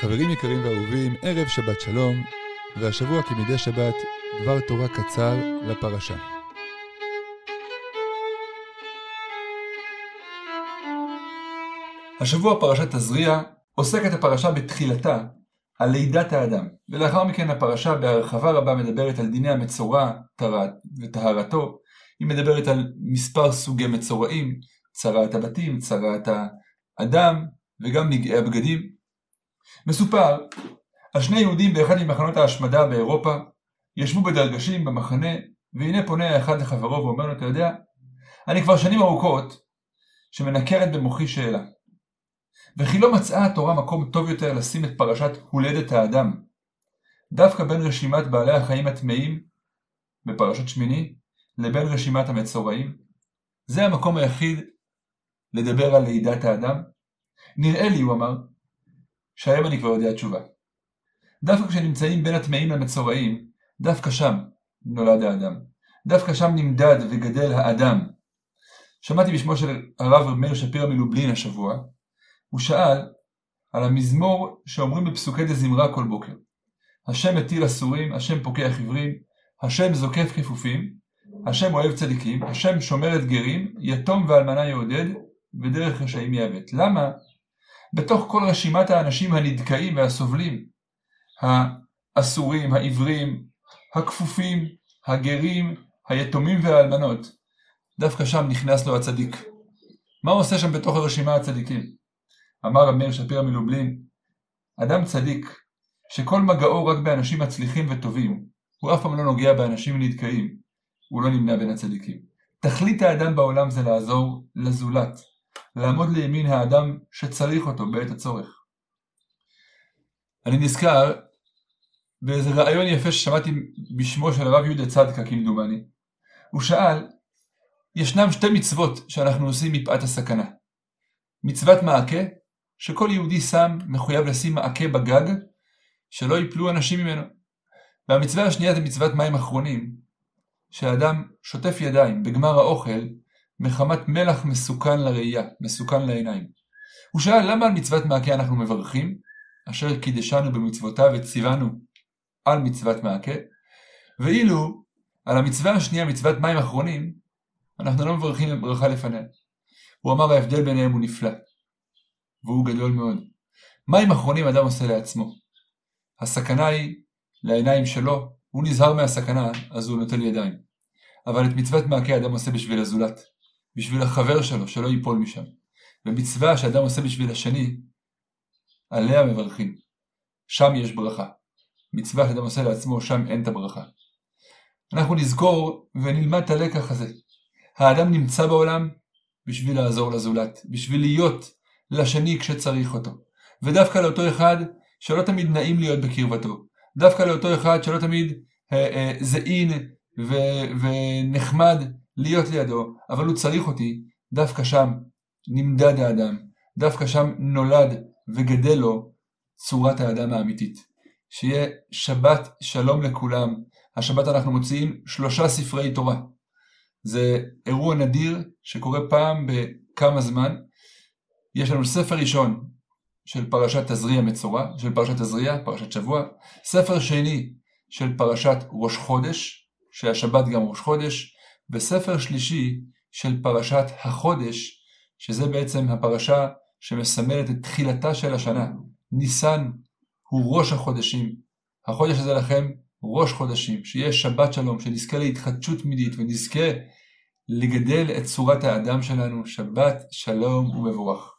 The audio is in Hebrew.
חברים יקרים ואהובים, ערב שבת שלום, והשבוע כמדי שבת, דבר תורה קצר לפרשה. השבוע פרשת תזריע עוסקת הפרשה בתחילתה על לידת האדם, ולאחר מכן הפרשה בהרחבה רבה מדברת על דיני המצורע וטהרתו, היא מדברת על מספר סוגי מצורעים, צרעת הבתים, צרעת האדם, וגם נגעי הבגדים. מסופר על שני יהודים באחד ממחנות ההשמדה באירופה, ישבו בדרגשים במחנה, והנה פונה האחד לחברו ואומר לו, אתה יודע, אני כבר שנים ארוכות שמנקרת במוחי שאלה. וכי לא מצאה התורה מקום טוב יותר לשים את פרשת הולדת האדם, דווקא בין רשימת בעלי החיים הטמאים בפרשת שמיני, לבין רשימת המצורעים? זה המקום היחיד לדבר על לידת האדם? נראה לי, הוא אמר, שהיום אני כבר יודע תשובה. דווקא כשנמצאים בין הטמאים למצורעים, דווקא שם נולד האדם. דווקא שם נמדד וגדל האדם. שמעתי בשמו של הרב מאיר שפירא מלובלין השבוע, הוא שאל על המזמור שאומרים בפסוקי דזמרה כל בוקר. השם מטיל אסורים, השם פוקח עברים, השם זוקף כפופים, השם אוהב צדיקים, השם שומר את גרים, יתום ואלמנה יעודד, ודרך רשעים יעוות. למה? בתוך כל רשימת האנשים הנדכאים והסובלים, האסורים, העיוורים, הכפופים, הגרים, היתומים והאלמנות, דווקא שם נכנס לו הצדיק. מה הוא עושה שם בתוך הרשימה הצדיקים? אמר אמיר שפירא מלובלין, אדם צדיק, שכל מגעו רק באנשים מצליחים וטובים, הוא אף פעם לא נוגע באנשים נדכאים, הוא לא נמנה בין הצדיקים. תכלית האדם בעולם זה לעזור לזולת, לעמוד לימין האדם שצריך אותו בעת הצורך. אני נזכר באיזה רעיון יפה ששמעתי בשמו של הרב יהודה צדקה כמדומני. הוא שאל, ישנם שתי מצוות שאנחנו עושים מפאת הסכנה. מצוות מעקה, שכל יהודי שם מחויב לשים מעקה בגג, שלא יפלו אנשים ממנו. והמצווה השנייה זה מצוות מים אחרונים, שהאדם שוטף ידיים בגמר האוכל מחמת מלח מסוכן לראייה, מסוכן לעיניים. הוא שאל למה על מצוות מעקה אנחנו מברכים, אשר קידשנו במצוותיו וציוונו על מצוות מעקה, ואילו על המצווה השנייה, מצוות מים אחרונים, אנחנו לא מברכים ברכה לפניה. הוא אמר ההבדל ביניהם הוא נפלא, והוא גדול מאוד. מים אחרונים אדם עושה לעצמו. הסכנה היא לעיניים שלו, הוא נזהר מהסכנה, אז הוא נוטל ידיים. אבל את מצוות מעקה אדם עושה בשביל הזולת. בשביל החבר שלו, שלא ייפול משם. ומצווה שאדם עושה בשביל השני, עליה מברכים. שם יש ברכה. מצווה שאדם עושה לעצמו, שם אין את הברכה. אנחנו נזכור ונלמד את הלקח הזה. האדם נמצא בעולם בשביל לעזור לזולת, בשביל להיות לשני כשצריך אותו. ודווקא לאותו אחד שלא תמיד נעים להיות בקרבתו. דווקא לאותו אחד שלא תמיד אה, אה, זעין ונחמד להיות לידו, אבל הוא צריך אותי, דווקא שם נמדד האדם, דווקא שם נולד וגדל לו צורת האדם האמיתית. שיהיה שבת שלום לכולם. השבת אנחנו מוציאים שלושה ספרי תורה. זה אירוע נדיר שקורה פעם בכמה זמן. יש לנו ספר ראשון של פרשת תזריע מצורע, של פרשת תזריע, פרשת שבוע. ספר שני של פרשת ראש חודש, שהשבת גם ראש חודש. וספר שלישי של פרשת החודש, שזה בעצם הפרשה שמסמלת את תחילתה של השנה. ניסן הוא ראש החודשים. החודש הזה לכם ראש חודשים, שיהיה שבת שלום, שנזכה להתחדשות תמידית ונזכה לגדל את צורת האדם שלנו. שבת שלום ומבורך.